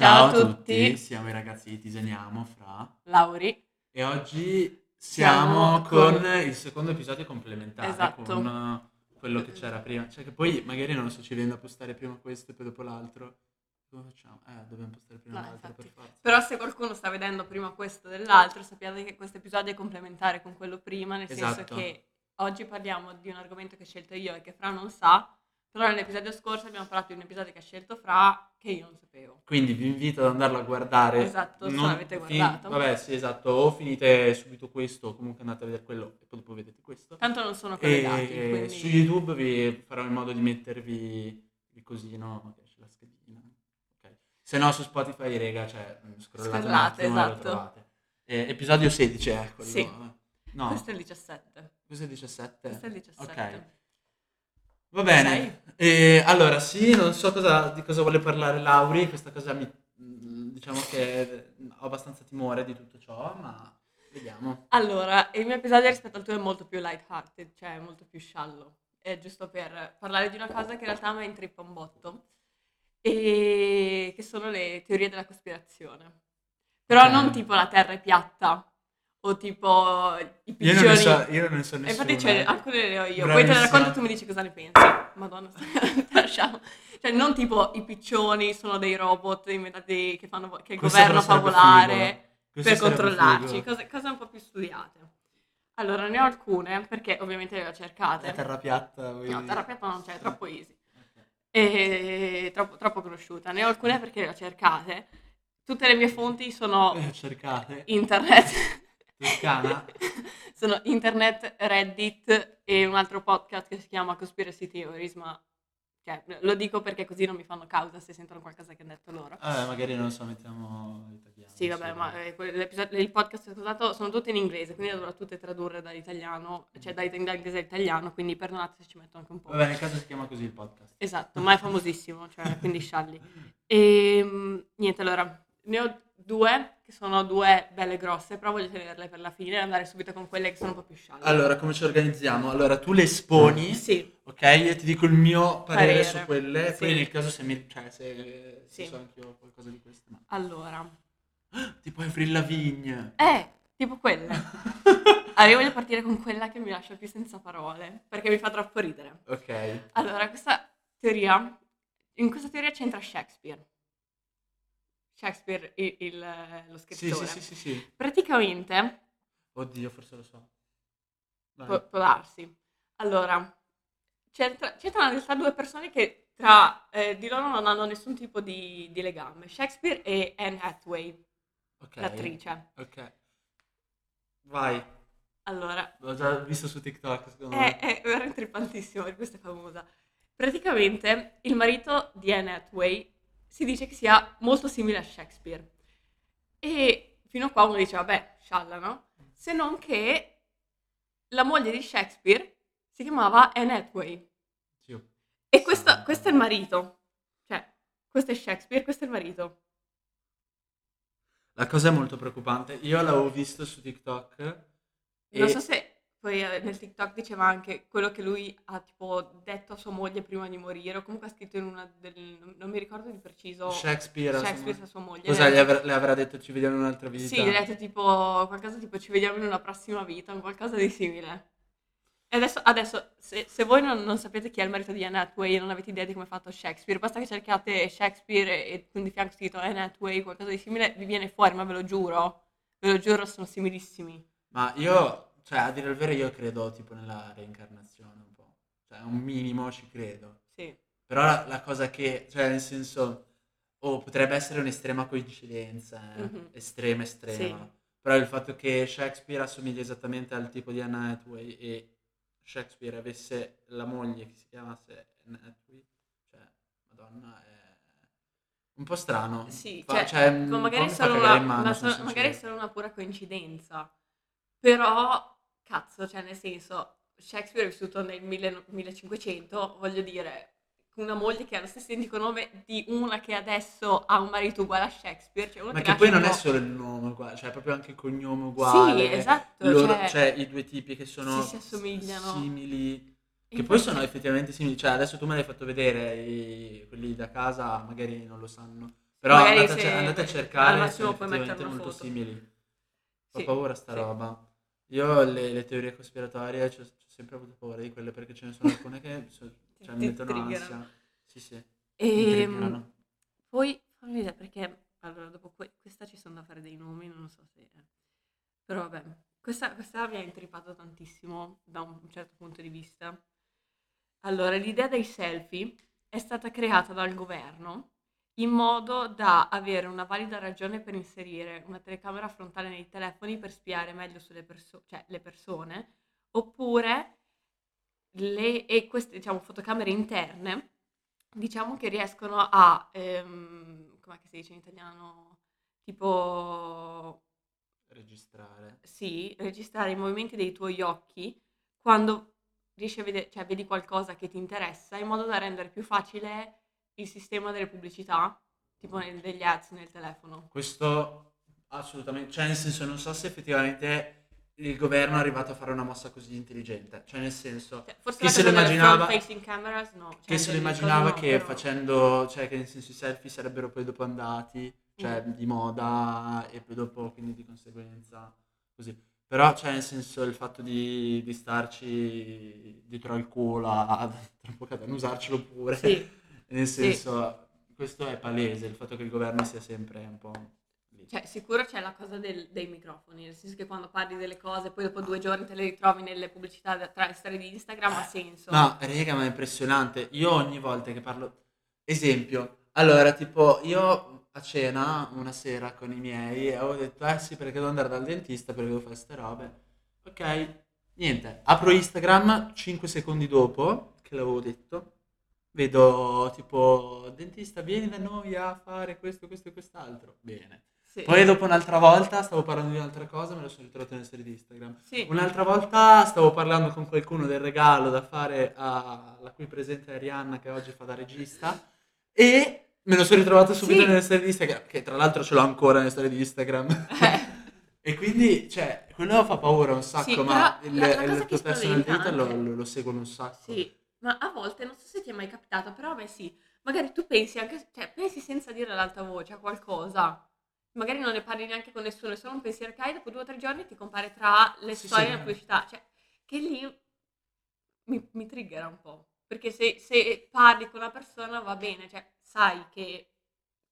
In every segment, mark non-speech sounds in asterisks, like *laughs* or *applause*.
Ciao, a tutti. siamo i ragazzi di Disegniamo fra Lauri. e oggi siamo, Siamo con con- il secondo episodio complementare Esatto. con quello che c'era prima. Cioè che poi magari non so, ci viene da postare prima questo e poi dopo l'altro. Come facciamo? Eh, dobbiamo postare prima No, l'altro infatti. per forza. Però se qualcuno sta vedendo prima questo dell'altro, sappiate che questo episodio è complementare con quello prima, nel senso Esatto. che oggi parliamo di un argomento che ho scelto io e che Fra non sa, però nell'episodio scorso abbiamo parlato di un episodio che ha scelto Fra che io non sapevo. Quindi vi invito ad andarlo a guardare. Esatto, se non avete fin- guardato. vabbè, sì, esatto. O finite subito questo, o comunque andate a vedere quello e poi dopo vedete questo. Tanto non sono collegati, E quindi... su YouTube vi farò in modo di mettervi il cosino, magari c'è la schedina. Ok. Se no su Spotify, rega, cioè mm, scrollate Scrollate, attimo e lo esatto. trovate. Eh, episodio 16 è quello. Sì. No, Questo è il 17. questo è il 17. Questo è il 17. Ok. Va bene. E, allora, sì, non so cosa- di cosa vuole parlare Lauri, questa cosa mi... mm, diciamo che ho abbastanza timore di tutto ciò, ma vediamo. Allora, il mio episodio rispetto al tuo è molto più light-hearted, cioè molto più sciallo. È giusto per parlare di una cosa che in realtà mi intrippa un botto, e che sono le teorie della cospirazione. Però Ok. non tipo la Terra è piatta, o tipo i Io piccioni... non ne so, io non ne so nessuno. infatti c'è, alcune le ho io, poi te le Bravissima. racconto e tu mi dici cosa ne pensi. Madonna, *laughs* lasciamo. Cioè, non tipo i piccioni sono dei robot inventati che, fanno, che il Questo governo fa volare per controllarci, cose, cose un po' più studiate. Allora, ne ho alcune, perché ovviamente le ho cercate. La terra piatta. vuoi No, terra piatta non c'è, è troppo easy. Ok. E troppo, troppo conosciuta. Ne ho alcune perché le ho cercate. Tutte le mie fonti sono Eh, cercate. internet. Toscana? *laughs* sono internet, Reddit e un altro podcast che si chiama Conspiracy Theories, ma cioè, lo dico perché così non mi fanno causa se sentono qualcosa che hanno detto loro. Vabbè, magari non so, mettiamo l'italiano. Sì, vabbè, ma eh, il podcast ascoltato sono tutti in inglese, quindi dovrò tutte tradurre dall'italiano, cioè da dall'inglese all'italiano, quindi perdonate se ci metto anche un po'. Vabbè, nel caso si chiama così il podcast. Esatto, ma è famosissimo, cioè, quindi scialli. E niente, allora, ne ho due che sono due belle grosse, però voglio tenerle per la fine e andare subito con quelle che sono un po' più scialle. Allora, come ci organizziamo? Allora, tu le esponi, Sì, ok? Io ti dico il mio parere, Parere. su quelle, Sì. poi nel caso se mi... cioè, se, se Sì. so anch'io qualcosa di questo, ma... allora, *gasps* Tipo Avril Lavigne. eh, tipo quelle. *laughs* Allora, io voglio partire con quella che mi lascia più senza parole, perché mi fa troppo ridere. Ok. Allora, questa teoria, in questa teoria c'entra Shakespeare. Shakespeare, il- il- lo Sì, scrittore. sì, sì, sì, sì. Praticamente, Oddio, forse lo so. Vai. può, può darsi. Allora, c'entra- c'entrano in realtà due persone che tra eh, di loro non hanno nessun tipo di, di legame. Shakespeare e Anne Hathaway, Ok. l'attrice. Ok. Vai. Allora, L'ho già visto su TikTok, secondo è, me. è veramente intrippantissimo, per questo è famosa. Praticamente, il marito di Anne Hathaway si dice che sia molto simile a Shakespeare. E fino a qua uno dice, vabbè, scialla, no? Se non che la moglie di Shakespeare si chiamava Anne Hathaway. Sì. E questo, questo è il marito. Cioè, questo è Shakespeare, questo è il marito. La cosa è molto preoccupante. Io l'avevo visto su TikTok. Non e- so se poi eh, nel TikTok diceva anche quello che lui ha tipo detto a sua moglie prima di morire, o comunque ha scritto in una del... non- mi ricordo di preciso Shakespeare, Shakespeare a sua moglie. Cosa Le ha avrà, le avrà detto? Ci vediamo in un'altra vita. Sì, gli ha detto tipo qualcosa tipo ci vediamo in una prossima vita, un qualcosa di simile. E adesso, adesso se, se voi non, non sapete chi è il marito di Anne Hathaway e non avete idea di come è fatto Shakespeare, basta che cercate Shakespeare e, e con di fianco scritto Anne Hathaway, qualcosa di simile, vi viene fuori, ma ve lo giuro, ve lo giuro, sono similissimi. Ma io, cioè, a dire il vero, io credo tipo nella reincarnazione un po'. Cioè, un minimo ci credo. Sì. Però la, la cosa che, cioè, nel senso, oh, potrebbe essere un'estrema coincidenza, eh, Mhm. estrema, estrema. Sì. Però il fatto che Shakespeare assomiglia esattamente al tipo di Anna Hathaway e Shakespeare avesse la moglie che si chiamasse Anne Hathaway, cioè, madonna, è un po' strano. Sì, Fa- cioè, po' magari solo una, una- sono magari solo una pura coincidenza. Però, cazzo, cioè nel senso, Shakespeare è vissuto nel 1000 1500, voglio dire, una moglie che ha lo stesso identico nome di una che adesso ha un marito uguale a Shakespeare. Cioè Ma che poi non è solo il nome uguale, cioè proprio anche il cognome uguale. Sì, esatto, Loro- cioè- cioè, i due tipi che sono si assomigliano. simili. Che poi sono effettivamente simili. Cioè, adesso tu me l'hai fatto vedere, i- quelli da casa magari non lo sanno. Però andate, a, andate a cercare, sono effettivamente molto foto. simili. Ho Sì, paura sta sì. roba. Io le, le teorie cospiratorie ho, sempre avuto paura di quelle perché ce ne sono alcune che so- cioè, mi mettono triggerano. ansia. Sì, sì, E triggerano. poi fammi vedere perché allora dopo que- questa ci sono da fare dei nomi, non so se però vabbè, questa, questa mi ha intrippato tantissimo da un certo punto di vista. Allora, l'idea dei selfie è stata creata dal governo in modo da avere una valida ragione per inserire una telecamera frontale nei telefoni per spiare meglio sulle perso- cioè, le persone, oppure le, e queste diciamo, fotocamere interne diciamo che riescono a, ehm, come si dice in italiano, tipo, Registrare. sì, registrare i movimenti dei tuoi occhi quando riesci a vedere, cioè vedi qualcosa che ti interessa, in modo da rendere più facile il sistema delle pubblicità, tipo nel- degli ads nel telefono. Questo assolutamente, cioè nel senso non so se effettivamente il governo è arrivato a fare una mossa così intelligente, cioè nel senso Cioè, forse Chi se lo immaginava- cameras no. che cioè, se lo immaginava no, che però- facendo, cioè che nel senso i selfie sarebbero poi dopo andati, cioè Mm. di moda e poi dopo quindi di conseguenza così. Però cioè nel senso il fatto di, di starci dietro al culo a, *laughs* tra un po' a non usarcelo pure, Sì, nel Sì. senso questo è palese, il fatto che il governo sia sempre un po' lì. Cioè, sicuro c'è la cosa del- dei microfoni, nel senso che quando parli delle cose, poi dopo due giorni te le ritrovi nelle pubblicità tra le storie di Instagram, ha senso. No, raga, ma è impressionante. Io ogni volta che parlo... Esempio, allora, tipo, io a cena una sera con i miei avevo detto, eh sì, perché devo andare dal dentista perché devo fare queste robe. Ok, niente, apro Instagram 5 secondi dopo che l'avevo detto, vedo tipo, dentista, vieni da noi a fare questo, questo e quest'altro. Bene. Sì. Poi dopo un'altra volta stavo parlando di un'altra cosa, me lo sono ritrovato nelle storie di Instagram. Sì. Un'altra volta stavo parlando con qualcuno del regalo da fare alla cui presente Arianna che oggi fa da regista e me lo sono ritrovato subito Sì. nelle storie di Instagram, che tra l'altro ce l'ho ancora nelle storie di Instagram. Eh. *laughs* e quindi, cioè, quello fa paura un sacco, Sì, ma il, il tuo personal data lo, lo, lo seguono un sacco. Sì, ma a volte, non so se ti è mai capitato, però a me sì, magari tu pensi anche, cioè pensi senza dire ad alta voce a qualcosa, magari non ne parli neanche con nessuno, è solo un pensiero che hai, dopo due o tre giorni ti compare tra le Sì, storie sì. e la pubblicità, cioè che lì mi, mi triggera un po', perché se, se parli con una persona va bene, cioè sai che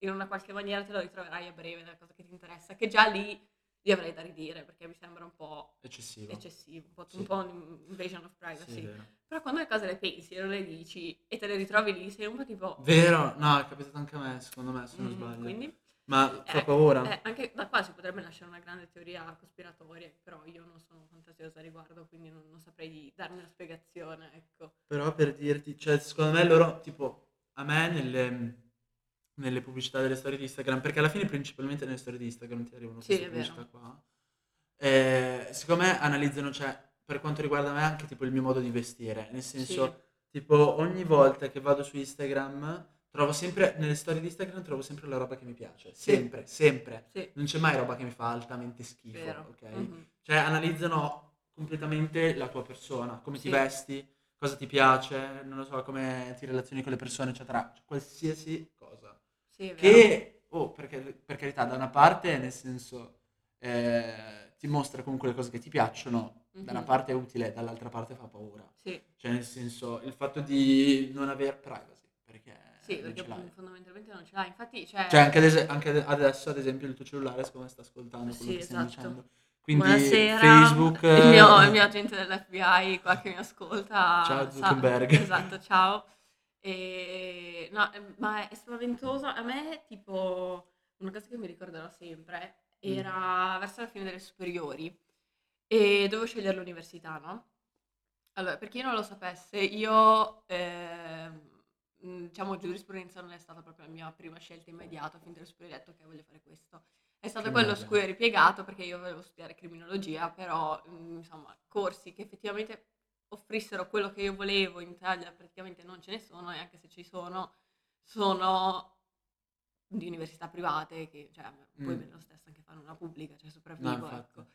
in una qualche maniera te lo ritroverai a breve nella cosa che ti interessa, che già lì gli avrei da ridire, perché mi sembra un po' Eccessivo. eccessivo, un po', Sì. un po' un'invasion of Sì, privacy. vero. Però quando le cose le pensi e non le dici e te le ritrovi lì, sei un po' tipo... Vero? No, è capitato anche a me, secondo me, se non mm, sbaglio. Quindi, Ma fa eh, paura? eh, anche da qua si potrebbe nascere una grande teoria cospiratoria, però io non sono fantasiosa a riguardo, quindi non, non saprei darmi una spiegazione, ecco. Però per dirti, cioè, secondo me loro, tipo, a me nelle, nelle pubblicità delle storie di Instagram, perché alla fine principalmente nelle storie di Instagram ti arrivano Sì, queste è vero. pubblicità qua, eh, secondo me analizzano, cioè, per quanto riguarda me, anche tipo il mio modo di vestire, nel senso, tipo, ogni volta che vado su Instagram, trovo sempre, nelle storie di Instagram trovo sempre la roba che mi piace, Sì. sempre, sempre. Sì, Non c'è mai roba che mi fa altamente schifo, vero. ok? Mhm. Cioè analizzano completamente la tua persona, come ti Sì. vesti, cosa ti piace, non lo so, come ti relazioni con le persone, eccetera. Cioè, qualsiasi. Sì. Che, oh, perché, per carità, da una parte, nel senso, eh, ti mostra comunque le cose che ti piacciono, da una Mhm. parte è utile, dall'altra parte fa paura. Sì, Cioè, nel senso, il fatto di non avere privacy, perché, sì, perché fondamentalmente non ce l'hai. Infatti, cioè... Cioè, anche, ad es- anche ad- adesso, ad esempio, il tuo cellulare, secondo me, sta ascoltando quello Sì, che stiamo esatto. dicendo. Quindi, Buonasera, Facebook... il mio, il mio agente dell'FBI qua che mi ascolta. Ciao, sa- Zuckerberg. esatto, ciao. *laughs* E, no, eh, ma è spaventoso. A me, tipo, una cosa che mi ricorderò sempre Mm. era verso la fine delle superiori e dovevo scegliere l'università, no? Allora, per chi non lo sapesse, io, ehm, mh, diciamo, giurisprudenza non è stata proprio la mia prima scelta immediata, fin dalle superiori ho detto che voglio fare questo. È stato quello su cui ho ripiegato perché io volevo studiare criminologia, però, mh, insomma, corsi che effettivamente offrissero quello che io volevo in Italia praticamente non ce ne sono e anche se ci sono, sono di università private che, cioè, poi Mm. me lo stesso anche fare una pubblica, cioè No, sopravvivo, infatti. ecco.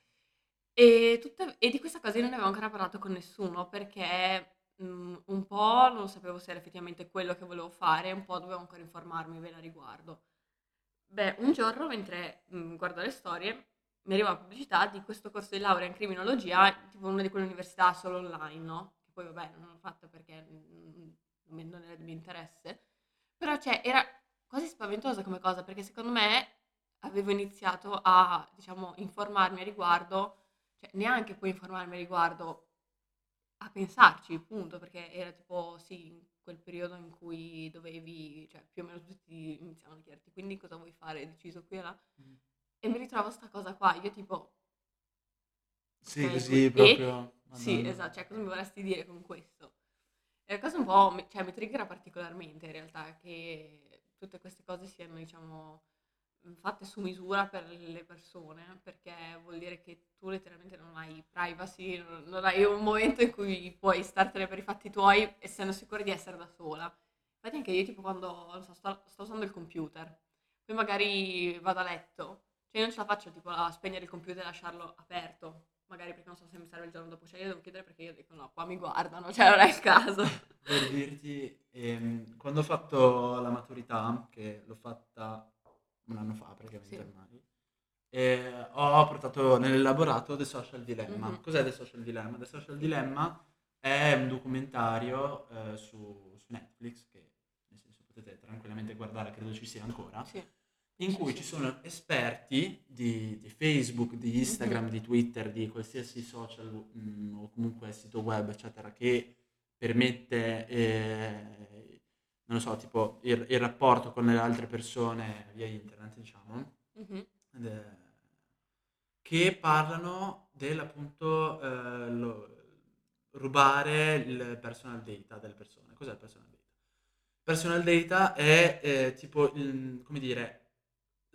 E, tutta- e di questa cosa io non ne avevo ancora parlato con nessuno perché mm, un po' non sapevo se era effettivamente quello che volevo fare, un po' dovevo ancora informarmi bene a riguardo. Beh, un giorno mentre mh, guardo le storie mi arriva la pubblicità di questo corso di laurea in criminologia, tipo una di quelle università solo online, no? Che poi vabbè non l'ho fatta perché mm, non era di mio interesse. Però cioè, era quasi spaventosa come cosa perché secondo me avevo iniziato a, diciamo, informarmi a riguardo, cioè neanche poi informarmi a riguardo, a pensarci, punto, perché era tipo, sì, quel periodo in cui dovevi, cioè più o meno tutti iniziavano a chiederti, quindi cosa vuoi fare, deciso qui e là. Mm. E mi ritrovo sta cosa qua, io tipo... Sì, okay, così proprio... E, sì, esatto, cioè cosa mi vorresti dire con questo? È una cosa un po', cioè mi triggera particolarmente in realtà, che tutte queste cose siano, diciamo, fatte su misura per le persone, perché vuol dire che tu letteralmente non hai privacy, non, non hai un momento in cui puoi startene per i fatti tuoi essendo sicura di essere da sola. Infatti anche io tipo quando so, sto, sto, usando il computer, poi magari vado a letto, cioè io non ce la faccio tipo a spegnere il computer e lasciarlo aperto, magari perché non so se mi serve il giorno dopo, cioè io devo chiedere perché io dico no, qua mi guardano, cioè non è il caso. *laughs* Per dirti, ehm, quando ho fatto la maturità, che l'ho fatta un anno fa praticamente sì. ormai, e ho portato nell'elaborato The Social Dilemma. Mm-hmm. Cos'è The Social Dilemma? The Social Dilemma è un documentario eh, su, su, Netflix che nel senso potete tranquillamente guardare, credo ci sia ancora. Sì. In cui ci sono esperti di, di, Facebook, di Instagram, mm-hmm. di Twitter, di qualsiasi social mh, mm, o comunque sito web, eccetera, che permette eh, non lo so, tipo il, il, rapporto con le altre persone via internet, diciamo, mm-hmm. de, che parlano dell'appunto eh, lo, rubare il personal data delle persone. Cos'è il personal data? Personal data è eh, tipo, il, come dire,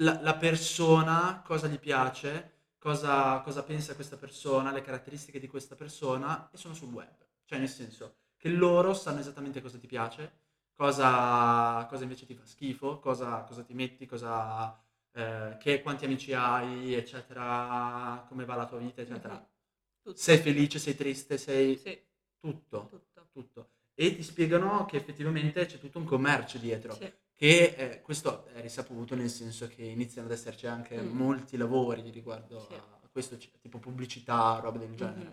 la, la, persona, cosa gli piace, cosa, cosa pensa questa persona, le caratteristiche di questa persona e sono sul web. Cioè nel senso che loro sanno esattamente cosa ti piace, cosa, cosa invece ti fa schifo, cosa, cosa ti metti, cosa, eh, che, quanti amici hai, eccetera, come va la tua vita, eccetera. Mm-hmm. Sei felice, sei triste, sei... Sì. Tutto, tutto, tutto. E ti spiegano che effettivamente c'è tutto un commercio dietro. Sì. Che eh, questo è risaputo nel senso che iniziano ad esserci anche mm. molti lavori riguardo sì. a questo, tipo pubblicità, roba del genere. Mm-hmm.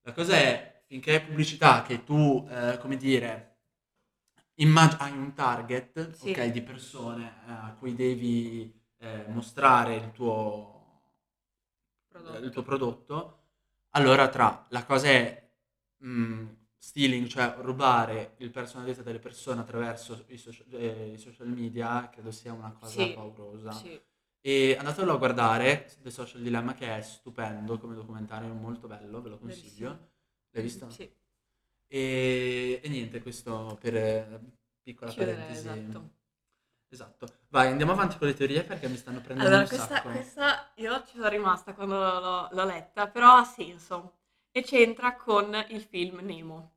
La cosa è, finché è pubblicità che tu, eh, come dire, immag- hai un target Sì. ok, di persone eh, a cui devi eh, mostrare il tuo, il tuo prodotto, allora tra la cosa è mm, stealing, cioè rubare il personal data delle persone attraverso i, social, eh, i social media, credo sia una cosa Sì, paurosa. sì. E andatelo a guardare, The Social Dilemma, che è stupendo come documentario, molto bello, ve lo consiglio. Bellissimo. L'hai visto? Sì. E, e niente, questo per eh, piccola Chiudere, parentesi. Esatto. Esatto. Vai, andiamo avanti con le teorie perché mi stanno prendendo allora, un questa, sacco. questa io ci sono rimasta quando l'ho, l'ho letta, però ha senso. E c'entra con il film Nemo.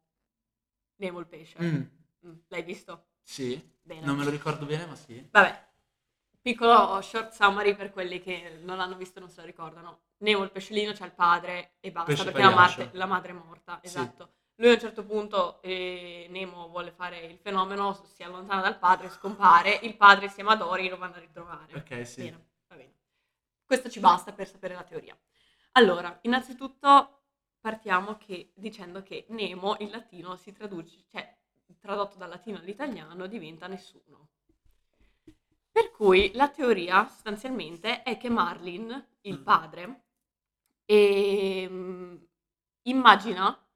Nemo il pesce. Mm. Mm. L'hai visto? Sì. Bene. Non me lo ricordo bene, ma sì. Vabbè, piccolo short summary per quelli che non l'hanno visto e non se lo ricordano. Nemo il pesciolino c'ha il padre e basta Pesce perché la, madre, la madre è morta, esatto. Sì. Lui a un certo punto, eh, Nemo vuole fare il fenomeno, si allontana dal padre, scompare, il padre insieme a Dory lo vanno a ritrovare. Ok, sì. Bene, va bene. Questo ci basta per sapere la teoria. Allora, innanzitutto partiamo che, dicendo che Nemo in latino si traduce, cioè tradotto dal latino all'italiano diventa nessuno. Per cui la teoria sostanzialmente è che Marlin, il mm. padre, ehm, immagina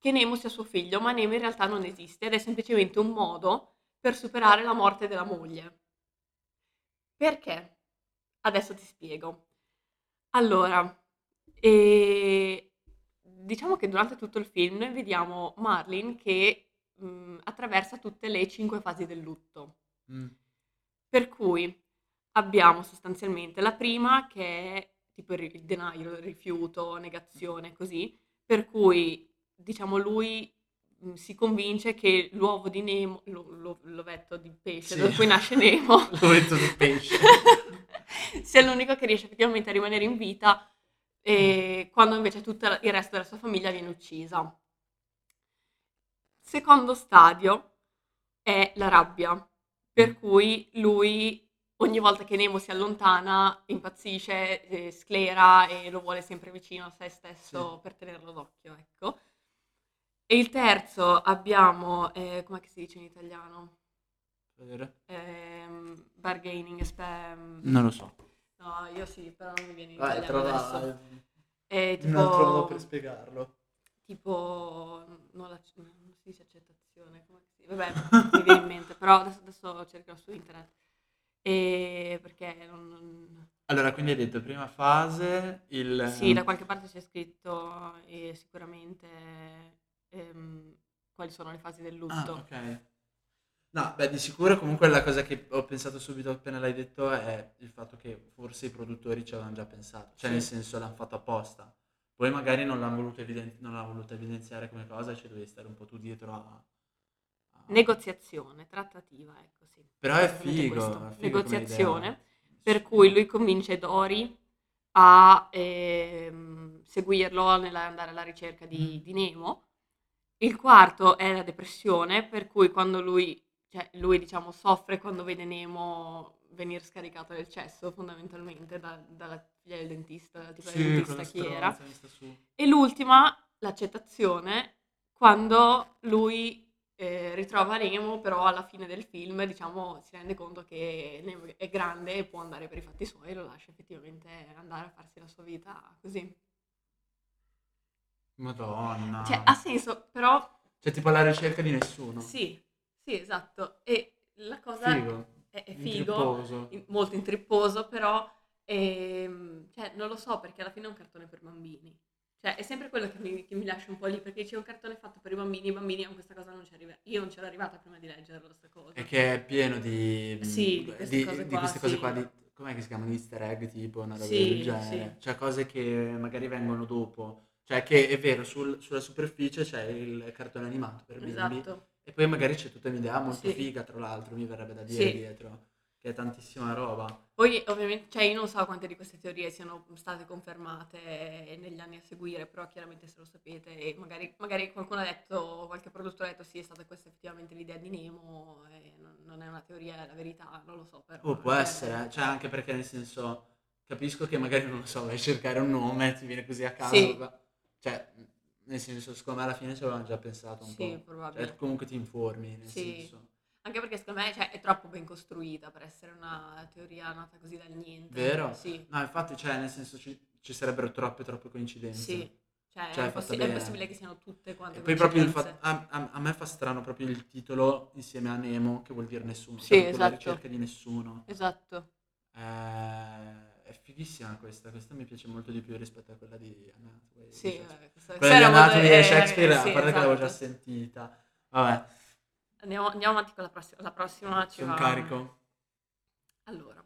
che Nemo sia suo figlio, ma Nemo in realtà non esiste ed è semplicemente un modo per superare la morte della moglie. Perché? Adesso ti spiego. Allora, e... diciamo che durante tutto il film noi vediamo Marlin che mh, attraversa tutte le cinque fasi del lutto. Mm. Per cui abbiamo sostanzialmente la prima che è tipo il denial, il rifiuto, negazione, così, per cui diciamo, lui mh, si convince che l'uovo di Nemo, lo, lo, l'ovetto di pesce, sì. da cui nasce *laughs* Nemo, l'ovetto di pesce, *laughs* sia l'unico che riesce effettivamente a rimanere in vita, e mm. quando invece tutto il resto della sua famiglia viene uccisa. Secondo stadio è la rabbia, per mm. cui lui ogni volta che Nemo si allontana impazzisce, eh, sclera e lo vuole sempre vicino a se stesso Sì. per tenerlo d'occhio, ecco. E il terzo abbiamo, eh, com'è che si dice in italiano? Ehm, bargaining, spe- Non lo so. No, io sì, però non mi viene in Vai, italiano trova adesso. È un altro modo tipo, per spiegarlo. tipo, non, la, non si dice accettazione, come si Vabbè, mi viene in mente, però adesso, adesso cercherò su internet. E perché non, non- Allora, quindi hai detto prima fase, il... Sì, da qualche parte c'è scritto eh, sicuramente ehm, quali sono le fasi del Ah, lutto. ok. No, beh, di sicuro comunque la cosa che ho pensato subito appena l'hai detto è il fatto che forse i produttori ci avevano già pensato, cioè Sì. nel senso l'hanno fatto apposta. Poi magari non l'hanno voluto, eviden- non l'hanno voluto evidenziare come cosa, ci dovevi stare un po' tu dietro a... a- Negoziazione, trattativa, ecco sì. Però è Esattamente figo, questo. è figo come Negoziazione, per cui lui convince Dory a ehm, seguirlo nell'andare alla ricerca di, Mm. di Nemo. Il quarto è la depressione, per cui quando lui, cioè lui diciamo soffre quando vede Nemo venire scaricato nel cesso fondamentalmente da- dalla figlia del dentista, tipo del dentista chi era. E l'ultima, l'accettazione, quando lui eh, ritrova Nemo, però alla fine del film, diciamo, si rende conto che Nemo è grande e può andare per i fatti suoi e lo lascia effettivamente andare a farsi la sua vita così. Madonna. Cioè, ha senso, però Cioè, tipo alla ricerca di nessuno. sì, sì, esatto. E la cosa Figo. è, è figo, Intripposo. in- molto intripposo, però ehm, cioè, non lo so perché alla fine è un cartone per bambini. Cioè, è sempre quello che mi, che mi lascia un po' lì, perché c'è un cartone fatto per i bambini, i bambini a questa cosa non ci arriva. Io non c'ero arrivata prima di leggerlo, questa cosa. E che è pieno di, Sì, di queste cose di qua, queste cose sì. qua, di, com'è che si chiamano? Easter egg, tipo, una roba Sì, del genere. Cioè, cose che magari vengono dopo. Cioè, che è vero, sul- sulla superficie c'è il cartone animato per bimbi. Esatto. E poi magari c'è tutta un'idea molto Sì. figa, tra l'altro, mi verrebbe da dire Sì. dietro. Che è tantissima roba. Poi ovviamente, cioè io non so quante di queste teorie siano state confermate negli anni a seguire, però chiaramente se lo sapete e magari, magari qualcuno ha detto, qualche produttore ha detto sì è stata questa effettivamente l'idea di Nemo non, non è una teoria, è la verità, non lo so però. Oh, può cioè, essere, eh. cioè anche perché nel senso, capisco che magari non lo so, vai a cercare un nome, ti viene così a caso. Sì. Cioè, nel senso, secondo me alla fine ci avevano già pensato un Sì, po'. probabile. Cioè, comunque ti informi, nel Sì. senso. Anche perché secondo me cioè, è troppo ben costruita per essere una teoria nata così dal niente. Vero? Sì, No, infatti, cioè, nel senso ci, ci sarebbero troppe, troppe coincidenze. sì. Cioè, Cioè, è, possi- è possibile che siano tutte quante E poi proprio fatto, a, a- a me fa strano proprio il titolo insieme a Nemo, che vuol dire nessuno. Sì, cioè, esatto. ricerca di nessuno. Esatto. Eh, fighissima questa, questa mi piace molto di più rispetto a quella di Hathaway. Sì, eh, questa- Quella di Anatomy molto- e Shakespeare, sì, a parte che l'avevo già esatto. sentita. Vabbè, Andiamo, andiamo avanti con la prossima. La prossima ci sono va- carico. Allora,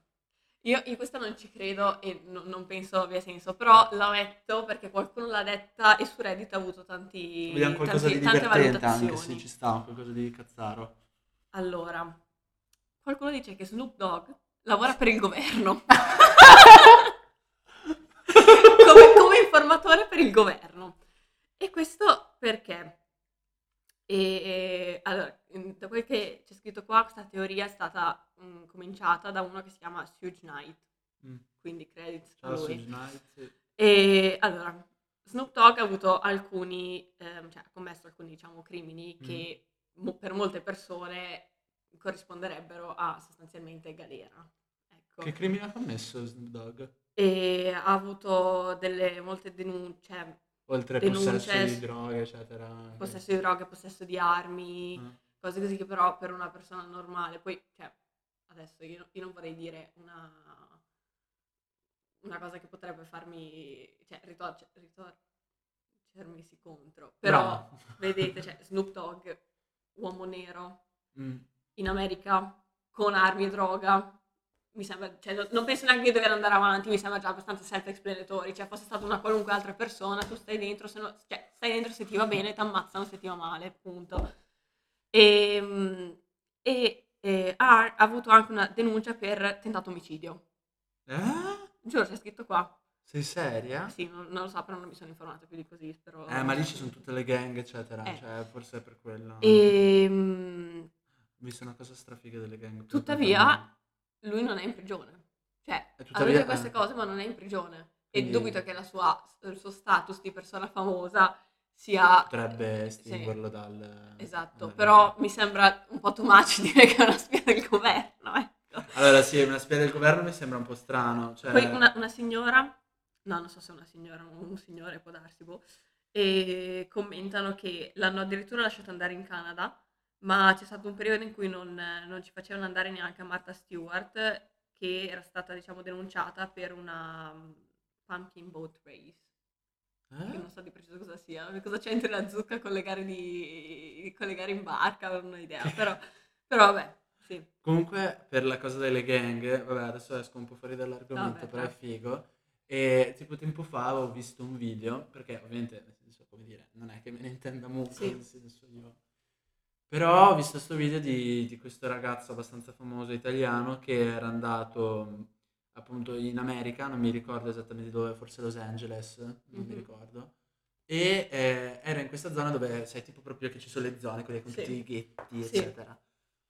io, io questa non ci credo e no- non penso abbia senso, però l'ho letto perché qualcuno l'ha detta e su Reddit ha avuto tanti, Vediamo qualcosa tanti- di tante divertente anche, valutazioni. se ci sta, qualcosa di cazzaro. Allora, qualcuno dice che Snoop Dogg lavora per il governo. *laughs* come, come informatore per il governo. E questo perché? E, e, allora, da quel che c'è scritto qua, questa teoria è stata mm, cominciata da uno che si chiama Suge Knight, Mm. quindi credits a Ciao, lui. Suge Knight, sì. E allora, Snoop Dogg ha avuto alcuni, ehm, cioè ha commesso alcuni, diciamo, crimini Mm. che mo- per molte persone corrisponderebbero a sostanzialmente galera. Ecco. Che crimine ha commesso Snoop Dogg? E ha avuto delle molte denunce, cioè, Oltre Denunce, possesso di s- droghe, eccetera. anche. possesso di droghe, possesso di armi, Ah. cose così che però per una persona normale, poi, cioè, adesso io, io non vorrei dire una, una cosa che potrebbe farmi, cioè, ritorce- ritorcermisi contro, però, Bravo. *laughs* vedete, cioè, Snoop Dogg, uomo nero, Mm. in America, con armi e droga, mi sembra, cioè, non- penso neanche di dover andare avanti, mi sembra già abbastanza self-explanatory, cioè fosse stata una qualunque altra persona, tu stai dentro, se no- cioè, stai dentro se ti va bene, ti ammazzano se ti va male, punto. E, e- e ha, avuto anche una denuncia per tentato omicidio. Eh? Giuro, c'è scritto qua. Sei seria? Sì, non, non lo so, però non mi sono informata più di così, spero. Eh, ma lì ci sono tutte le gang, eccetera. Eh. Cioè, forse è per quello. E, Ho visto una cosa strafiga delle gang. Tuttavia. Lui non è in prigione. Cioè, E ha tuttavia- detto queste cose, ma non è in prigione. E Quindi- dubito che la sua- il suo status di persona famosa sia... Potrebbe estinguerlo dal... Esatto, dalla però mi sembra un po' too much dire che è una spia del governo, ecco. Allora sì, una spia del governo mi sembra un po' strano. Cioè... Poi una, una signora, no, non so se è una signora o un signore, può darsi, boh, e commentano che l'hanno addirittura lasciato andare in Canada, ma c'è stato un periodo in cui non, non ci facevano andare neanche a Martha Stewart, che era stata, diciamo, denunciata per una mm, pumpkin boat race. Che Eh? non so di preciso cosa sia, cosa c'entri la zucca con le gare, di, con le gare in barca, non ho idea, però, però vabbè, sì. Comunque, per la cosa delle gang, vabbè, adesso esco un po' fuori dall'argomento, Vabbè, però è figo. E tipo tempo fa ho visto un video, perché ovviamente, nel senso, come dire, non è che me ne intenda molto, Sì. nel senso io... Però ho visto questo video di, di questo ragazzo abbastanza famoso italiano che era andato mh, appunto in America, non mi ricordo esattamente dove, forse Los Angeles, non mi Mhm. ricordo. E eh, era in questa zona dove sai tipo proprio che ci sono le zone, quelle con Sì. tutti i ghetti, Sì. eccetera.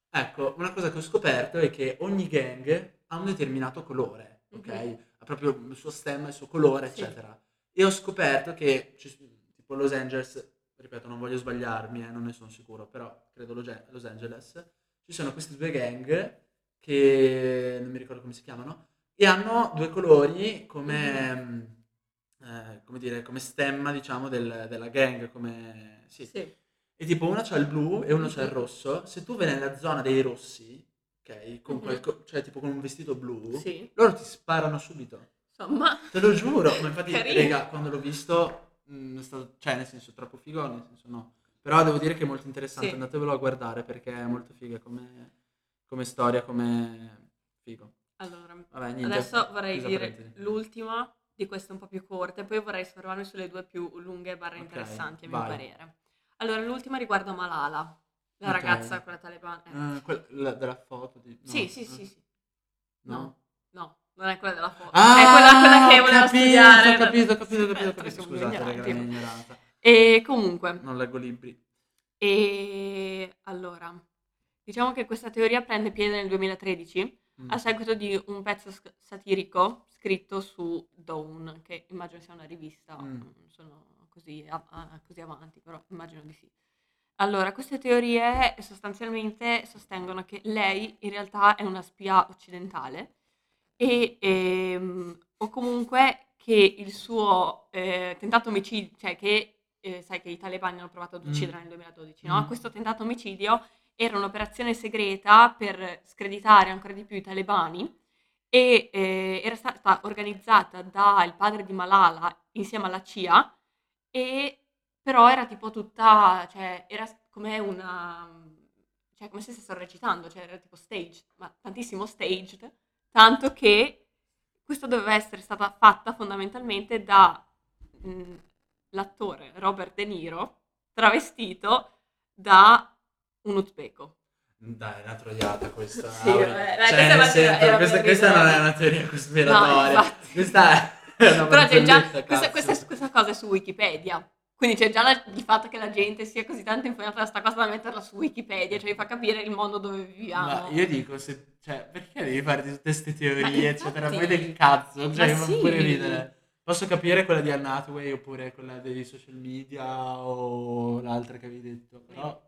Ecco, una cosa che ho scoperto è che ogni gang ha un determinato colore, ok? Mhm. Ha proprio il suo stemma, il suo colore, Sì. eccetera. E ho scoperto che, ci- tipo Los Angeles, ripeto, non voglio sbagliarmi, eh, non ne sono sicuro, però credo Los Angeles, ci sono queste due gang che non mi ricordo come si chiamano, e hanno due colori come, mh, eh, come dire, come stemma, diciamo, del- della gang, come... Sì. Sì. E tipo uno c'ha il blu e uno c'ha il Mhm. rosso. Se tu vai nella zona dei rossi, ok, con Mhm. qualco- cioè tipo con un vestito blu, Sì. loro ti sparano subito. Insomma, Te lo giuro. Ma infatti, *laughs* Carino. raga, quando l'ho visto, mh, è stato, cioè nel senso troppo figo, nel senso no. Però devo dire che è molto interessante, Sì. andatevelo a guardare perché è molto figa come, come storia, come figo. allora, Vabbè, niente. adesso vorrei dire l'ultima di queste un po' più corte, poi vorrei soffermarmi sulle due più lunghe barra Ok, interessanti a mio vai. parere. Allora, l'ultima riguarda Malala, la Ok. ragazza, quella talebana. eh. Eh, quella- la- della foto di... no, sì, sì, sì, sì. No? No, no, non è quella della foto. Ah, è quella, quella che voleva capito, studiare. Ho capito, ho capito, ho capito, ho capito. Scusate, ignoranti. raga, la mia ignoranza. E comunque, Non leggo libri. e allora, diciamo che questa teoria prende piede nel 2013 Mm. a seguito di un pezzo sc- satirico scritto su Dawn, che immagino sia una rivista, Mm. non sono così, a- a- così avanti, però immagino di sì. Allora, queste teorie sostanzialmente sostengono che lei in realtà è una spia occidentale e, ehm, o comunque che il suo eh, tentato omicidio, cioè che eh, sai che i talebani hanno provato ad Mm. uccidere nel 2012, no? Mm. Questo tentato omicidio era un'operazione segreta per screditare ancora di più i talebani e eh, era stata organizzata dal padre di Malala insieme alla CIA e però era tipo tutta, cioè era come una, cioè come se stessero recitando, cioè era tipo staged, ma tantissimo staged, tanto che questa doveva essere stata fatta fondamentalmente da mh, l'attore Robert De Niro travestito da un uzbeko. Dai, è una troiata questa. Sì, vabbè, Cioè, questa è senso, era questa, questa non è una teoria cospiratoria. No, questa è una Però c'è già, questa, questa- questa cosa è su Wikipedia. Quindi c'è già la- il fatto che la gente sia così tanto infogliata da sta cosa da metterla su Wikipedia, cioè vi fa capire il mondo dove viviamo. Ma io dico, se, cioè, perché devi fare tutte queste teorie, eccetera? Poi del cazzo, cioè, Ma mi fa sì. pure ridere. Posso capire quella di Anne Hathaway oppure quella dei social media o l'altra che avevi detto, però...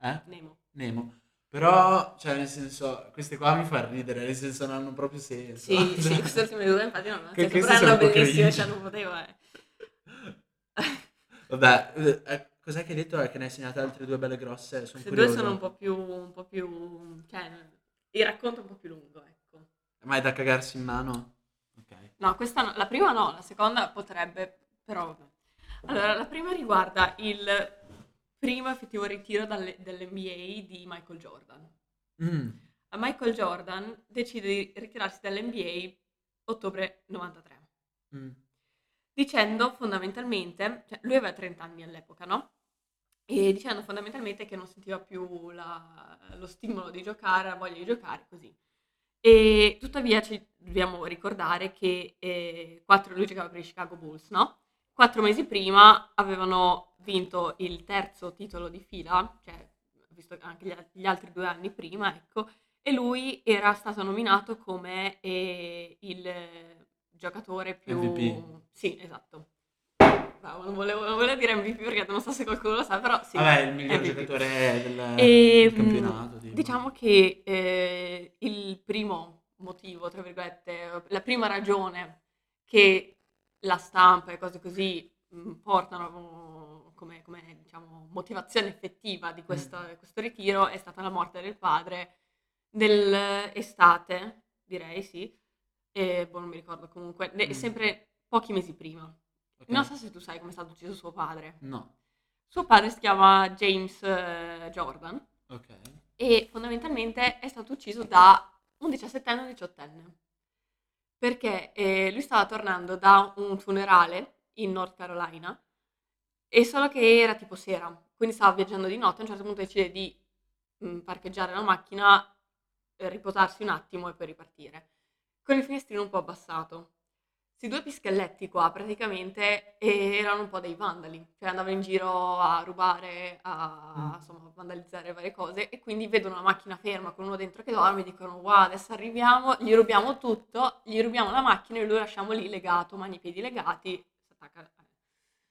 Eh? Nemo. Nemo. Però, cioè, nel senso, queste qua mi fanno ridere, nel senso non hanno proprio senso. Sì, sì, *laughs* Cioè, queste ultime due infatti non hanno che- senso, però erano bellissime, cioè non potevo... eh. *laughs* Vabbè, eh, eh, cos'è che hai detto? Eh, Che ne hai segnate altre due belle grosse? Sono Queste due curioso. sono un po' più... un po' più... cioè, il racconto è un po' più lungo, ecco. Ma è da cagarsi in mano? Ok. No, questa no, la prima no, la seconda potrebbe, però vabbè. Allora, la prima riguarda il primo effettivo ritiro dalle- dall'NBA di Michael Jordan. Mm. Michael Jordan decide di ritirarsi dall'NBA ottobre 93, Mm. dicendo fondamentalmente, cioè lui aveva 30 anni all'epoca, no? E dicendo fondamentalmente che non sentiva più la- lo stimolo di giocare, la voglia di giocare, così. E tuttavia ci dobbiamo ricordare che eh, quattro, lui giocava per i Chicago Bulls, no? Quattro mesi prima avevano vinto il terzo titolo di fila, cioè visto anche gli, gli altri due anni prima, ecco, e lui era stato nominato come eh, il giocatore più... MVP. Sì, esatto. Bravo, non volevo, non volevo dire MVP perché non so se qualcuno lo sa, però sì. Vabbè, il miglior MVP. giocatore del, E, del campionato. tipo. diciamo che eh, il primo motivo, tra virgolette, la prima ragione che la stampa e cose così mh, portano come, come, diciamo, motivazione effettiva di questo, questo ritiro è stata la morte del padre dell'estate, direi sì, e boh, non mi ricordo comunque, Mm. sempre pochi mesi prima. Ok. Non so se tu sai come è stato ucciso suo padre. No, Suo padre si chiama James eh, Jordan ok. e fondamentalmente è stato ucciso da un 17enne o un 18enne perché eh, lui stava tornando da un funerale in North Carolina e solo che era tipo sera, quindi stava viaggiando di notte, a un certo punto decide di mm, parcheggiare la macchina, eh, riposarsi un attimo e poi ripartire, con il finestrino un po' abbassato. Questi due pischelletti qua praticamente erano un po' dei vandali, cioè andavano in giro a rubare, a Mm. insomma, vandalizzare varie cose e quindi vedono una macchina ferma con uno dentro che dorme e dicono wow adesso arriviamo, gli rubiamo tutto, gli rubiamo la macchina e lo lasciamo lì legato, mani e piedi legati, si attacca.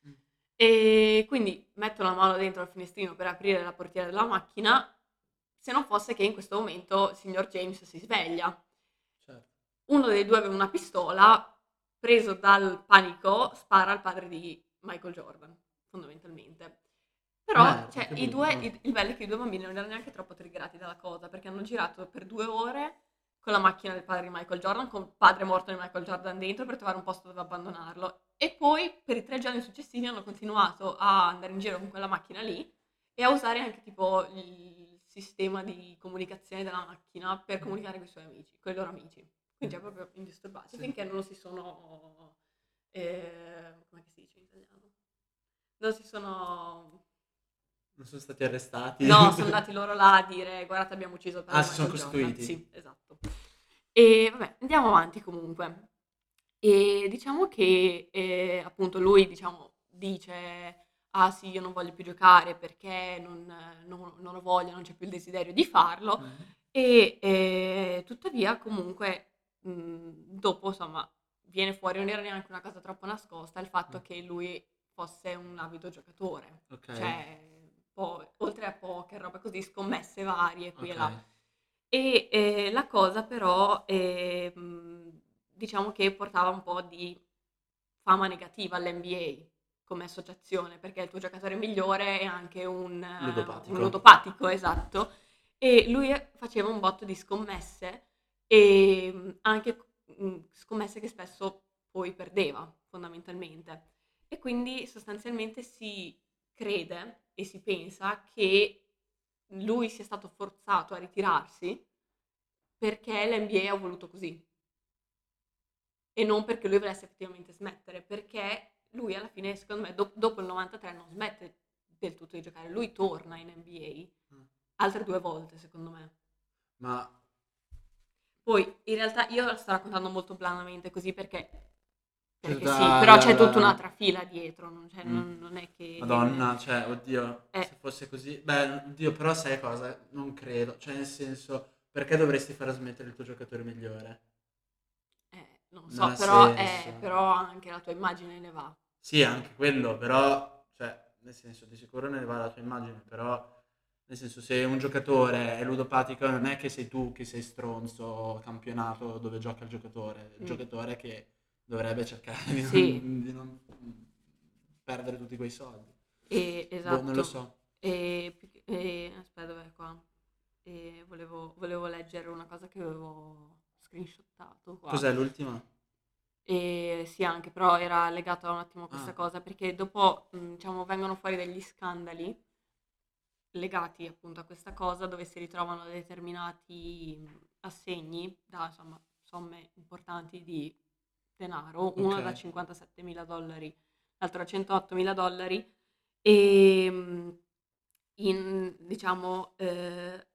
Mm. E quindi mettono la mano dentro al finestrino per aprire la portiera della macchina, se non fosse che in questo momento il signor James si sveglia. Certo. Uno dei due aveva una pistola, preso dal panico, spara al padre di Michael Jordan, fondamentalmente. Però Merda, cioè, i due, brutto. il, il bello è che i due bambini non erano neanche troppo triggerati dalla cosa, perché hanno girato per due ore con la macchina del padre di Michael Jordan, con il padre morto di Michael Jordan dentro per trovare un posto dove abbandonarlo. E poi per i tre giorni successivi hanno continuato a andare in giro con quella macchina lì e a usare anche tipo il sistema di comunicazione della macchina per comunicare con i suoi amici, con i loro amici. Quindi è proprio indisturbati Sì. finché non si sono... Eh, come si dice in italiano? Non si sono... Non sono stati arrestati. No, sono andati loro là a dire guardate abbiamo ucciso il padre Ah, si sono Michael Jordan". costituiti. Sì, esatto. E vabbè, andiamo avanti comunque. E diciamo che eh, appunto lui diciamo, dice ah sì io non voglio più giocare perché non, non, non lo voglio, non c'è più il desiderio di farlo Mm. e eh, tuttavia comunque mh, dopo insomma viene fuori, non era neanche una cosa troppo nascosta il fatto Mm. che lui fosse un avido giocatore, Ok. cioè po- oltre a poker, roba così, scommesse varie qui e ok. là. E eh, la cosa però eh, diciamo che portava un po' di fama negativa all'NBA come associazione, perché il tuo giocatore migliore è anche un Ludopatico. un ludopatico, esatto. E lui faceva un botto di scommesse e mh, anche mh, scommesse che spesso poi perdeva fondamentalmente. E quindi sostanzialmente si crede e si pensa che lui sia stato forzato a ritirarsi perché l'NBA ha voluto così. E non perché lui volesse effettivamente smettere, perché lui alla fine, secondo me, do- dopo il 93 non smette del tutto di giocare, lui torna in NBA altre due volte, secondo me. Ma Poi, in realtà, io la sto raccontando molto blandamente così perché, perché C'è sì, da- però c'è da- tutta un'altra fila dietro, non, cioè, Mm. non- non è che... Madonna, cioè, oddio, Eh. se fosse così... Beh, oddio, però sai cosa? Non credo. Cioè, nel senso, perché dovresti far smettere il tuo giocatore migliore? Eh, non Non so, ha però, eh, però anche la tua immagine ne va. Sì, anche quello, però, cioè, nel senso, di sicuro ne va la tua immagine, però, nel senso, se un giocatore è ludopatico, non è che sei tu che sei stronzo campionato dove gioca il giocatore, il Mm. giocatore che dovrebbe cercare di non, Sì. di non perdere tutti quei soldi. E, Boh, esatto. non lo so. E, e- aspetta, dov'è qua? E volevo, volevo leggere una cosa che avevo screenshottato qua. Cos'è l'ultima? E sì, anche, però era legato un attimo a questa Ah. cosa, perché dopo, mh, diciamo, vengono fuori degli scandali legati appunto a questa cosa, dove si ritrovano determinati assegni da, insomma, somme importanti di denaro, uno da Ok. 57 mila dollari, l'altro da 108 mila dollari, e in, diciamo, eh,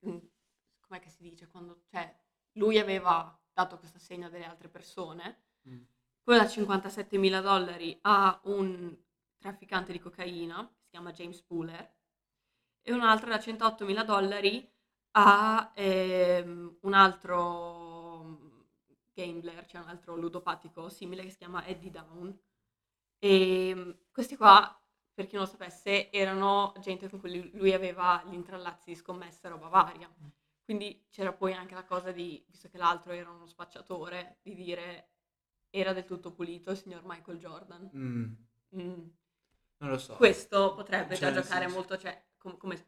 com'è che si dice? Quando, cioè, lui aveva dato questo assegno a delle altre persone, Mm. quello da 57 mila dollari a un trafficante di cocaina, si chiama James Puller, e un altro da 108 mila dollari ha ehm, un altro gambler, cioè un altro ludopatico simile che si chiama Eddie Down. E questi qua, per chi non lo sapesse, erano gente con cui lui aveva gli intrallazzi di scommesse e roba varia. Quindi c'era poi anche la cosa di, visto che l'altro era uno spacciatore, di dire era del tutto pulito il signor Michael Jordan. Mm, Mm. Non lo so. Questo potrebbe Cioè, già giocare senso- molto, cioè, com- come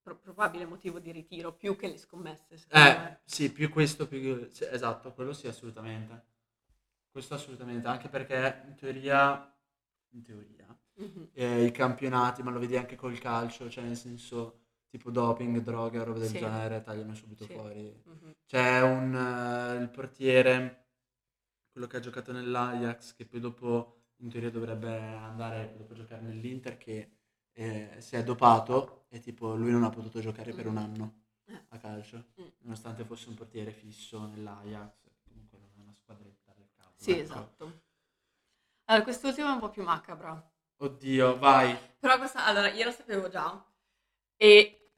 pro- probabile motivo di ritiro, più che le scommesse, Eh, me. sì, più questo, più sì, esatto, quello sì, assolutamente. Questo assolutamente, anche perché in teoria, in teoria, Mhm. eh, i campionati, ma lo vedi anche col calcio, cioè nel senso, tipo doping, droga, roba del Sì. genere, tagliano subito Sì. fuori. Mhm. C'è un, eh, il portiere, quello che ha giocato nell'Ajax, che poi dopo in teoria dovrebbe andare dopo giocare nell'Inter, che eh, si è dopato e tipo lui non ha potuto giocare per un Mm. anno Eh. a calcio, Mm. nonostante fosse un portiere fisso nell'Ajax, comunque non è una squadretta del cavolo. Sì, ecco. esatto. Allora, quest'ultima è un po' più macabra. Oddio, vai. Però questa, allora, io lo sapevo già. E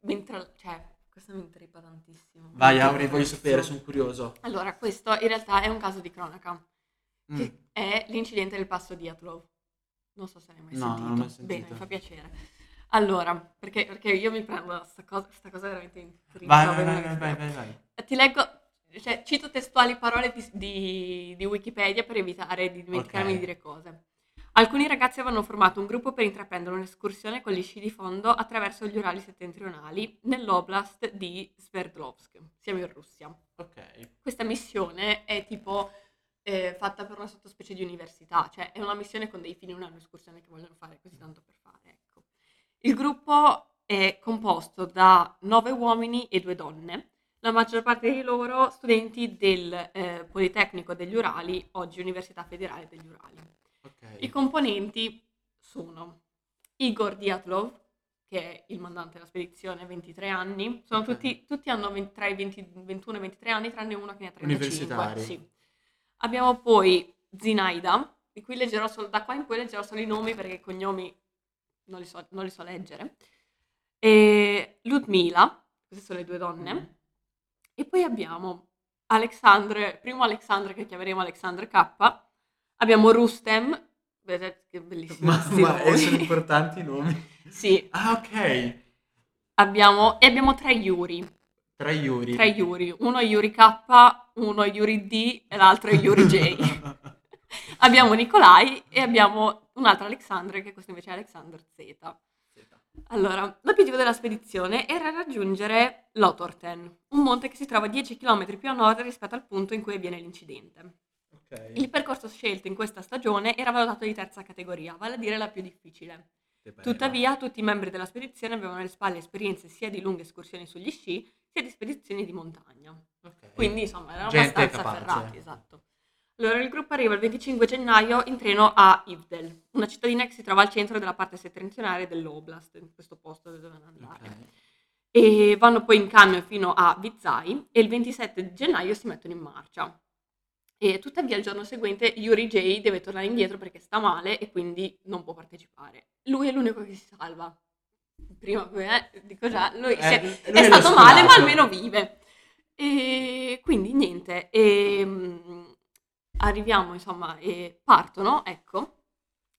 mentre, cioè, questa mi intrippa tantissimo. Vai Auri, voglio sapere, sono curioso. Allora, questo in realtà è un caso di cronaca, Mm. che è l'incidente del passo di Atlov. Non so se l'hai mai No, non sentito. l'ho mai Bene, sentito. mi fa piacere. Allora, perché, perché io mi prendo sta cosa, sta cosa veramente intrippa. Vai, vai, vai, vai, intrippa. vai, vai. Ti leggo, cioè, cito testuali parole di, di- di Wikipedia per evitare di dimenticarmi Ok. di dire cose. Alcuni ragazzi avevano formato un gruppo per intraprendere un'escursione con gli sci di fondo attraverso gli Urali settentrionali nell'oblast di Sverdlovsk. Siamo in Russia. Ok. Questa missione è tipo eh, fatta per una sottospecie di università, cioè è una missione con dei fini, non è un'escursione che vogliono fare così tanto per fare. Ecco. Il gruppo è composto da nove uomini e due donne, la maggior parte di loro studenti del eh, Politecnico degli Urali, oggi Università Federale degli Urali. Ok. I componenti sono Igor Diatlov, che è il mandante della spedizione, 23 anni. Sono Ok. tutti, tutti hanno 20 tra i 20 21 e 23 anni, tranne uno che ne ha 35. Universitari. Sì. Abbiamo poi Zinaida, di cui leggerò solo, da qua in poi leggerò solo i nomi perché i cognomi non li so, non li so leggere. E Ludmila, queste sono le due donne. Mm. E poi abbiamo Alexandre, primo Alexandre che chiameremo Alexandre K. Abbiamo Rustem, vedete che bellissimo. Ma, ma sono importanti i nomi? Sì, Ah, ok. abbiamo, e abbiamo tre Yuri. Tra Yuri. Tre Yuri. Uno è Yuri K, uno è Yuri D e l'altro è Yuri J. *laughs* abbiamo Nikolai e abbiamo un altro Alexandre, che questo invece è Alexander Z. Allora, l'obiettivo della spedizione era raggiungere Lotorten, un monte che si trova 10 km più a nord rispetto al punto in cui avviene l'incidente. Ok. Il percorso scelto in questa stagione era valutato di terza categoria, vale a dire la più difficile. Tuttavia, tutti i membri della spedizione avevano alle spalle esperienze sia di lunghe escursioni sugli sci, sia di spedizioni di montagna. Ok. Quindi, insomma, erano Gente abbastanza capace. afferrati, esatto. Allora, il gruppo arriva il 25 gennaio in treno a Ivdel, una cittadina che si trova al centro della parte settentrionale dell'Oblast, in questo posto dove dovevano andare. Ok. E vanno poi in camion fino a Vizai e il 27 gennaio si mettono in marcia. E tuttavia il giorno seguente Yuri J deve tornare indietro perché sta male e quindi non può partecipare. Lui è l'unico che si salva. Prima, eh, dico già, lui si è, Eh, è lui stato male ma almeno vive. E quindi niente, e, mm, arriviamo insomma e partono, ecco,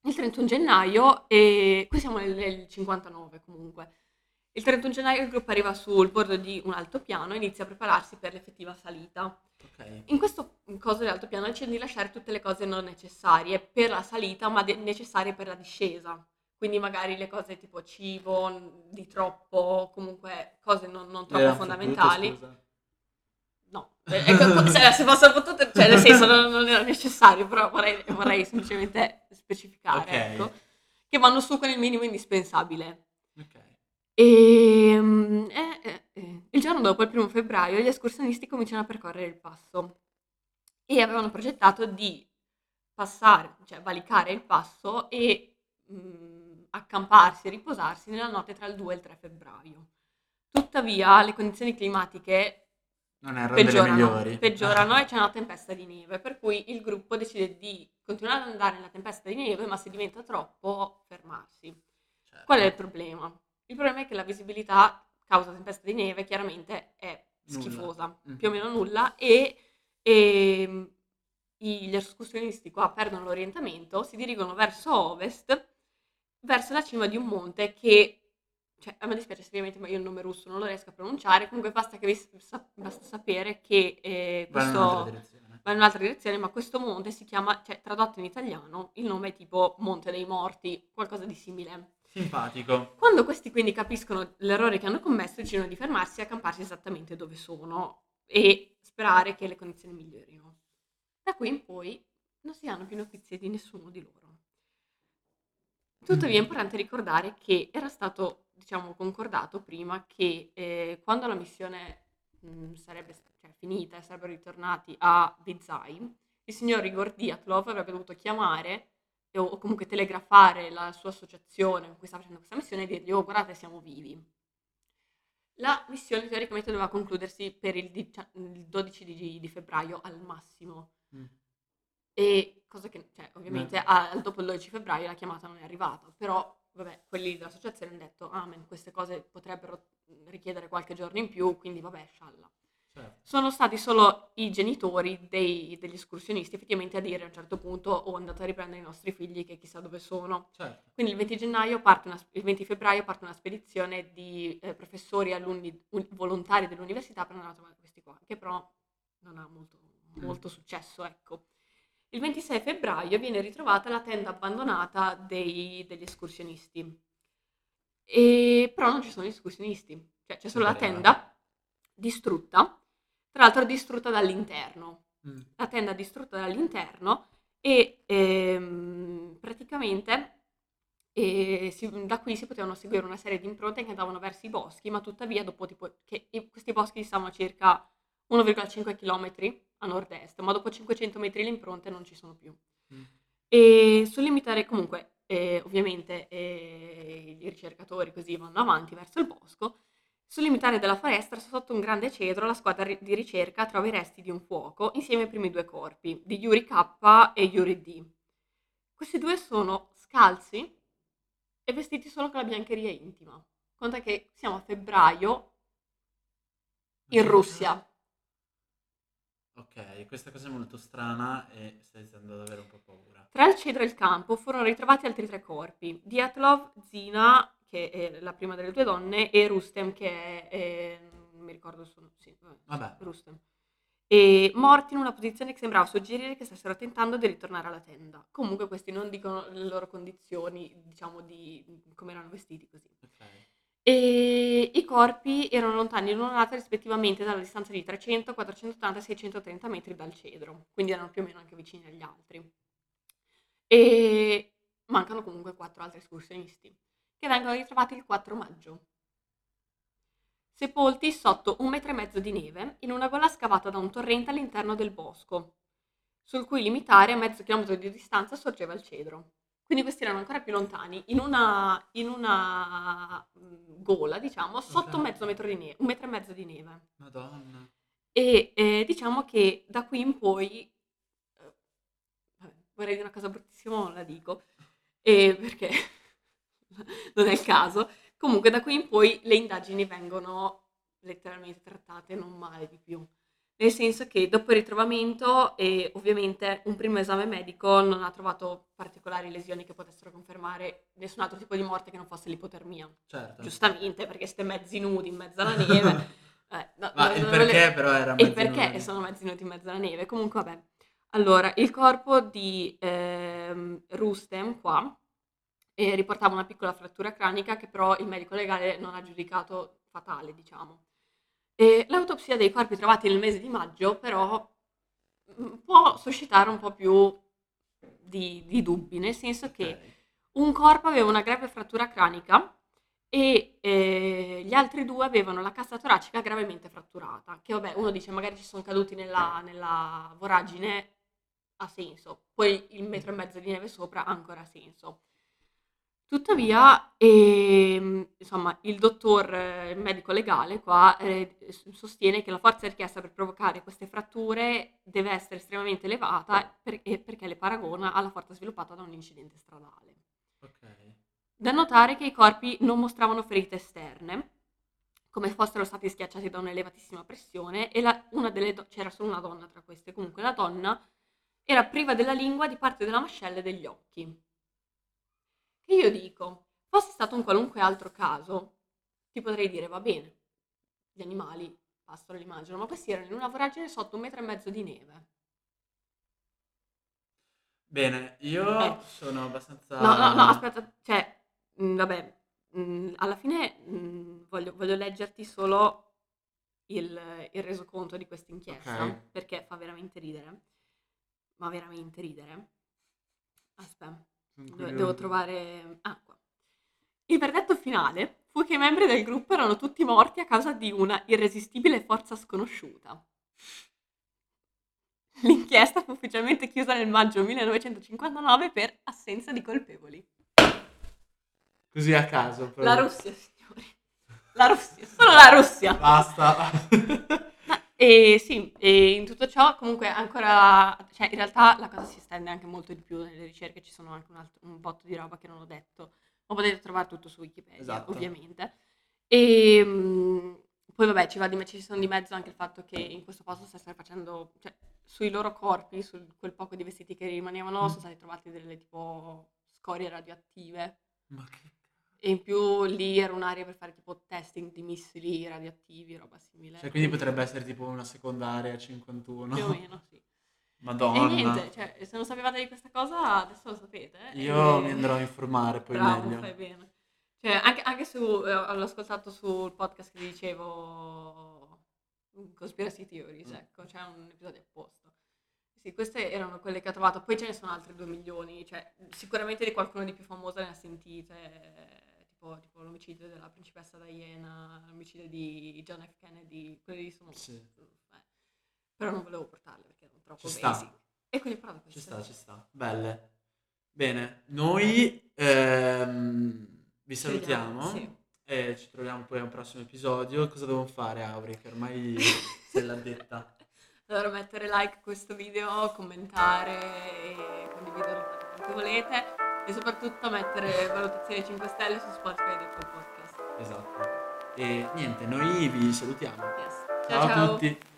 il 31 gennaio e qui siamo nel, nel 59 comunque. Il 31 gennaio il gruppo arriva sul bordo di un altopiano e inizia a prepararsi per l'effettiva salita. Ok. In questo coso dell'altopiano decidono di lasciare tutte le cose non necessarie per la salita, ma de- necessarie per la discesa. Quindi magari le cose tipo cibo, n- di troppo, comunque cose non, non troppo Erano fondamentali. scusa. No, Eh, ecco, se, se fossero potute, cioè nel senso non, non era necessario, però vorrei, vorrei semplicemente specificare, Ok. ecco, che vanno su con il minimo indispensabile. Ok. E, mm, eh, eh, eh, il giorno dopo, il primo febbraio, gli escursionisti cominciano a percorrere il passo e avevano progettato di passare, cioè valicare il passo e mm, accamparsi e riposarsi nella notte tra il 2 e il 3 febbraio. Tuttavia, le condizioni climatiche Non erano delle peggiorano, migliori. peggiorano *laughs* e c'è una tempesta di neve, per cui il gruppo decide di continuare ad andare nella tempesta di neve, ma se diventa troppo, fermarsi. Certo. Qual è il problema? Il problema è che la visibilità causa tempesta di neve, chiaramente è Nulla. schifosa, Mhm. più o meno nulla, e, e gli escursionisti qua perdono l'orientamento, si dirigono verso ovest, verso la cima di un monte che, cioè, a me dispiace seriamente, ma io il nome russo non lo riesco a pronunciare, comunque basta, che vi, sa- basta sapere che eh, Va in questo va in un'altra direzione, ma questo monte si chiama, cioè tradotto in italiano, il nome è tipo Monte dei Morti, qualcosa di simile. Simpatico. Quando questi quindi capiscono l'errore che hanno commesso, decidono di fermarsi e accamparsi esattamente dove sono e sperare che le condizioni migliorino. Da qui in poi non si hanno più notizie di nessuno di loro. Tuttavia è importante ricordare che era stato, diciamo, concordato prima che eh, quando la missione mh, sarebbe cioè, finita e sarebbero ritornati a Vizai, il signor Igor Diatlov avrebbe dovuto chiamare o, o comunque telegrafare la sua associazione con cui sta facendo questa missione e dirgli oh guardate siamo vivi. La missione teoricamente doveva concludersi per il, dicia- il 12 di, di febbraio al massimo. Mm. E cosa che, cioè, ovviamente Beh. a- dopo il 12 febbraio la chiamata non è arrivata, però vabbè, quelli dell'associazione hanno detto, ah, men, queste cose potrebbero richiedere qualche giorno in più, quindi vabbè, scialla. Certo. Sono stati solo i genitori dei- degli escursionisti effettivamente a dire a un certo punto, oh, andate a riprendere i nostri figli che chissà dove sono. Certo. Quindi il 20, gennaio parte una- il 20 febbraio parte una spedizione di eh, professori e alunni un- volontari dell'università per andare a trovare questi qua, che però non ha molto, Mm. molto successo, ecco. Il 26 febbraio viene ritrovata la tenda abbandonata dei- degli escursionisti. E, però non ci sono gli escursionisti, cioè c'è solo la tenda distrutta, tra l'altro distrutta dall'interno Mm. la tenda distrutta dall'interno e ehm, praticamente eh, si- da qui si potevano seguire una serie di impronte che andavano verso i boschi, ma tuttavia dopo tipo che i- questi boschi stavano a circa 1,5 km a nord-est, ma dopo 500 metri le impronte non ci sono più. Mm. E sul limitare comunque, eh, ovviamente eh, i ricercatori così vanno avanti verso il bosco, sul limitare della foresta, sotto un grande cedro, la squadra di ricerca trova i resti di un fuoco insieme ai primi due corpi, di Yuri K e Yuri D. Questi due sono scalzi e vestiti solo con la biancheria intima. Conta che siamo a febbraio in Russia. Ok, questa cosa è molto strana e stai iniziando ad avere un po' paura. Tra il cedro e il campo furono ritrovati altri tre corpi, Dyatlov, Zina, che è la prima delle due donne, e Rustem, che è... eh, non mi ricordo il suo nome, sì, vabbè, Vabbè. Rustem. E morti in una posizione che sembrava suggerire che stessero tentando di ritornare alla tenda. Comunque questi non dicono le loro condizioni, diciamo, di come erano vestiti così. Ok. E i corpi erano lontani l'uno dall'altro rispettivamente dalla distanza di 300, 480 e 630 metri dal cedro, quindi erano più o meno anche vicini agli altri. E mancano comunque quattro altri escursionisti, che vengono ritrovati il 4 maggio, sepolti sotto un metro e mezzo di neve in una gola scavata da un torrente all'interno del bosco, sul cui limitare a mezzo chilometro di distanza sorgeva il cedro. Quindi questi erano ancora più lontani, in una, in una mm, gola, diciamo, sotto Ok. mezzo metro di neve, un metro e mezzo di neve. Madonna. E eh, diciamo che da qui in poi, eh, vabbè, vorrei dire una cosa bruttissima, ma non la dico, eh, perché *laughs* non è il caso. Comunque da qui in poi le indagini vengono letteralmente trattate non male di più. Nel senso che dopo il ritrovamento e ovviamente un primo esame medico non ha trovato particolari lesioni che potessero confermare nessun altro tipo di morte che non fosse l'ipotermia. Certo. Giustamente, perché siete mezzi nudi in mezzo alla neve. *laughs* eh, no- Ma no- il perché le- però era e il perché nudi. sono mezzi nudi in mezzo alla neve. Comunque, vabbè. Allora, il corpo di ehm, Rustem qua eh, riportava una piccola frattura cranica che però il medico legale non ha giudicato fatale, diciamo. E l'autopsia dei corpi trovati nel mese di maggio però mm, può suscitare un po' più di, di dubbi, nel senso che Ok. un corpo aveva una grave frattura cranica e eh, gli altri due avevano la cassa toracica gravemente fratturata. Che vabbè, uno dice magari ci sono caduti nella, nella voragine, ha senso. Poi il metro e mezzo di neve sopra ha ancora senso. Tuttavia, ehm, insomma, il dottor eh, il medico legale qua eh, s- sostiene che la forza richiesta per provocare queste fratture deve essere estremamente elevata per- e perché le paragona alla forza sviluppata da un incidente stradale. Ok. Da notare che i corpi non mostravano ferite esterne, come fossero stati schiacciati da un'elevatissima pressione e la- una delle do- c'era solo una donna tra queste, comunque la donna era priva della lingua di parte della mascella e degli occhi. Che io dico, fosse stato un qualunque altro caso, ti potrei dire va bene, gli animali passano l'immagino, ma questi erano in una voragine sotto un metro e mezzo di neve. Bene, io Eh. sono abbastanza... No, no, no, aspetta, cioè, mh, vabbè, mh, alla fine mh, voglio, voglio leggerti solo il, il resoconto di questa inchiesta, Ok. perché fa veramente ridere, ma veramente ridere. Aspetta, dove- devo trovare... Ah, qua. Il verdetto finale fu che i membri del gruppo erano tutti morti a causa di una irresistibile forza sconosciuta. L'inchiesta fu ufficialmente chiusa nel maggio 1959 per assenza di colpevoli. Così a caso. proprio. La Russia, signori. La Russia, solo la Russia. Basta. E sì, e in tutto ciò comunque ancora, cioè in realtà la cosa si estende anche molto di più nelle ricerche, ci sono anche un, altro, un botto di roba che non ho detto, ma potete trovare tutto su Wikipedia, Esatto. ovviamente. E mm, poi vabbè, ci, va di ci sono di mezzo anche il fatto che in questo posto si sta facendo, cioè sui loro corpi, su quel poco di vestiti che rimanevano, Mm. sono stati trovati delle tipo scorie radioattive. Ma che... E in più lì era un'area per fare tipo testing di missili radioattivi, roba simile. Cioè, quindi potrebbe essere tipo una secondaria 51. Più o meno, sì. Madonna. E niente, cioè, se non sapevate di questa cosa, adesso lo sapete. Io e- mi andrò a informare poi Bravo, meglio. fai bene. Cioè, anche, anche su, eh, l'ho ascoltato sul podcast che dicevo, Conspiracy Theories, Mm. ecco, c'è un episodio apposta. Sì, queste erano quelle che ho trovato, poi ce ne sono altre due milioni, cioè sicuramente di qualcuno di più famoso ne ha sentite, tipo, tipo l'omicidio della principessa Diana, l'omicidio di John F. Kennedy, quelli lì sono... Sì. eh, però non volevo portarle perché erano troppo Ci sta. basic. E quindi però Ci sta, ci sta. Belle. Bene, noi ehm, vi vediamo, salutiamo sì. e ci troviamo poi a un prossimo episodio. Cosa devo fare, Auri? Che ormai *laughs* sei l'addetta. Dovrò mettere like a questo video, commentare e condividerlo quanto volete e soprattutto mettere valutazione 5 stelle su Spotify e Apple Podcast. Esatto. E niente, noi vi salutiamo. Yes. ciao. a tutti.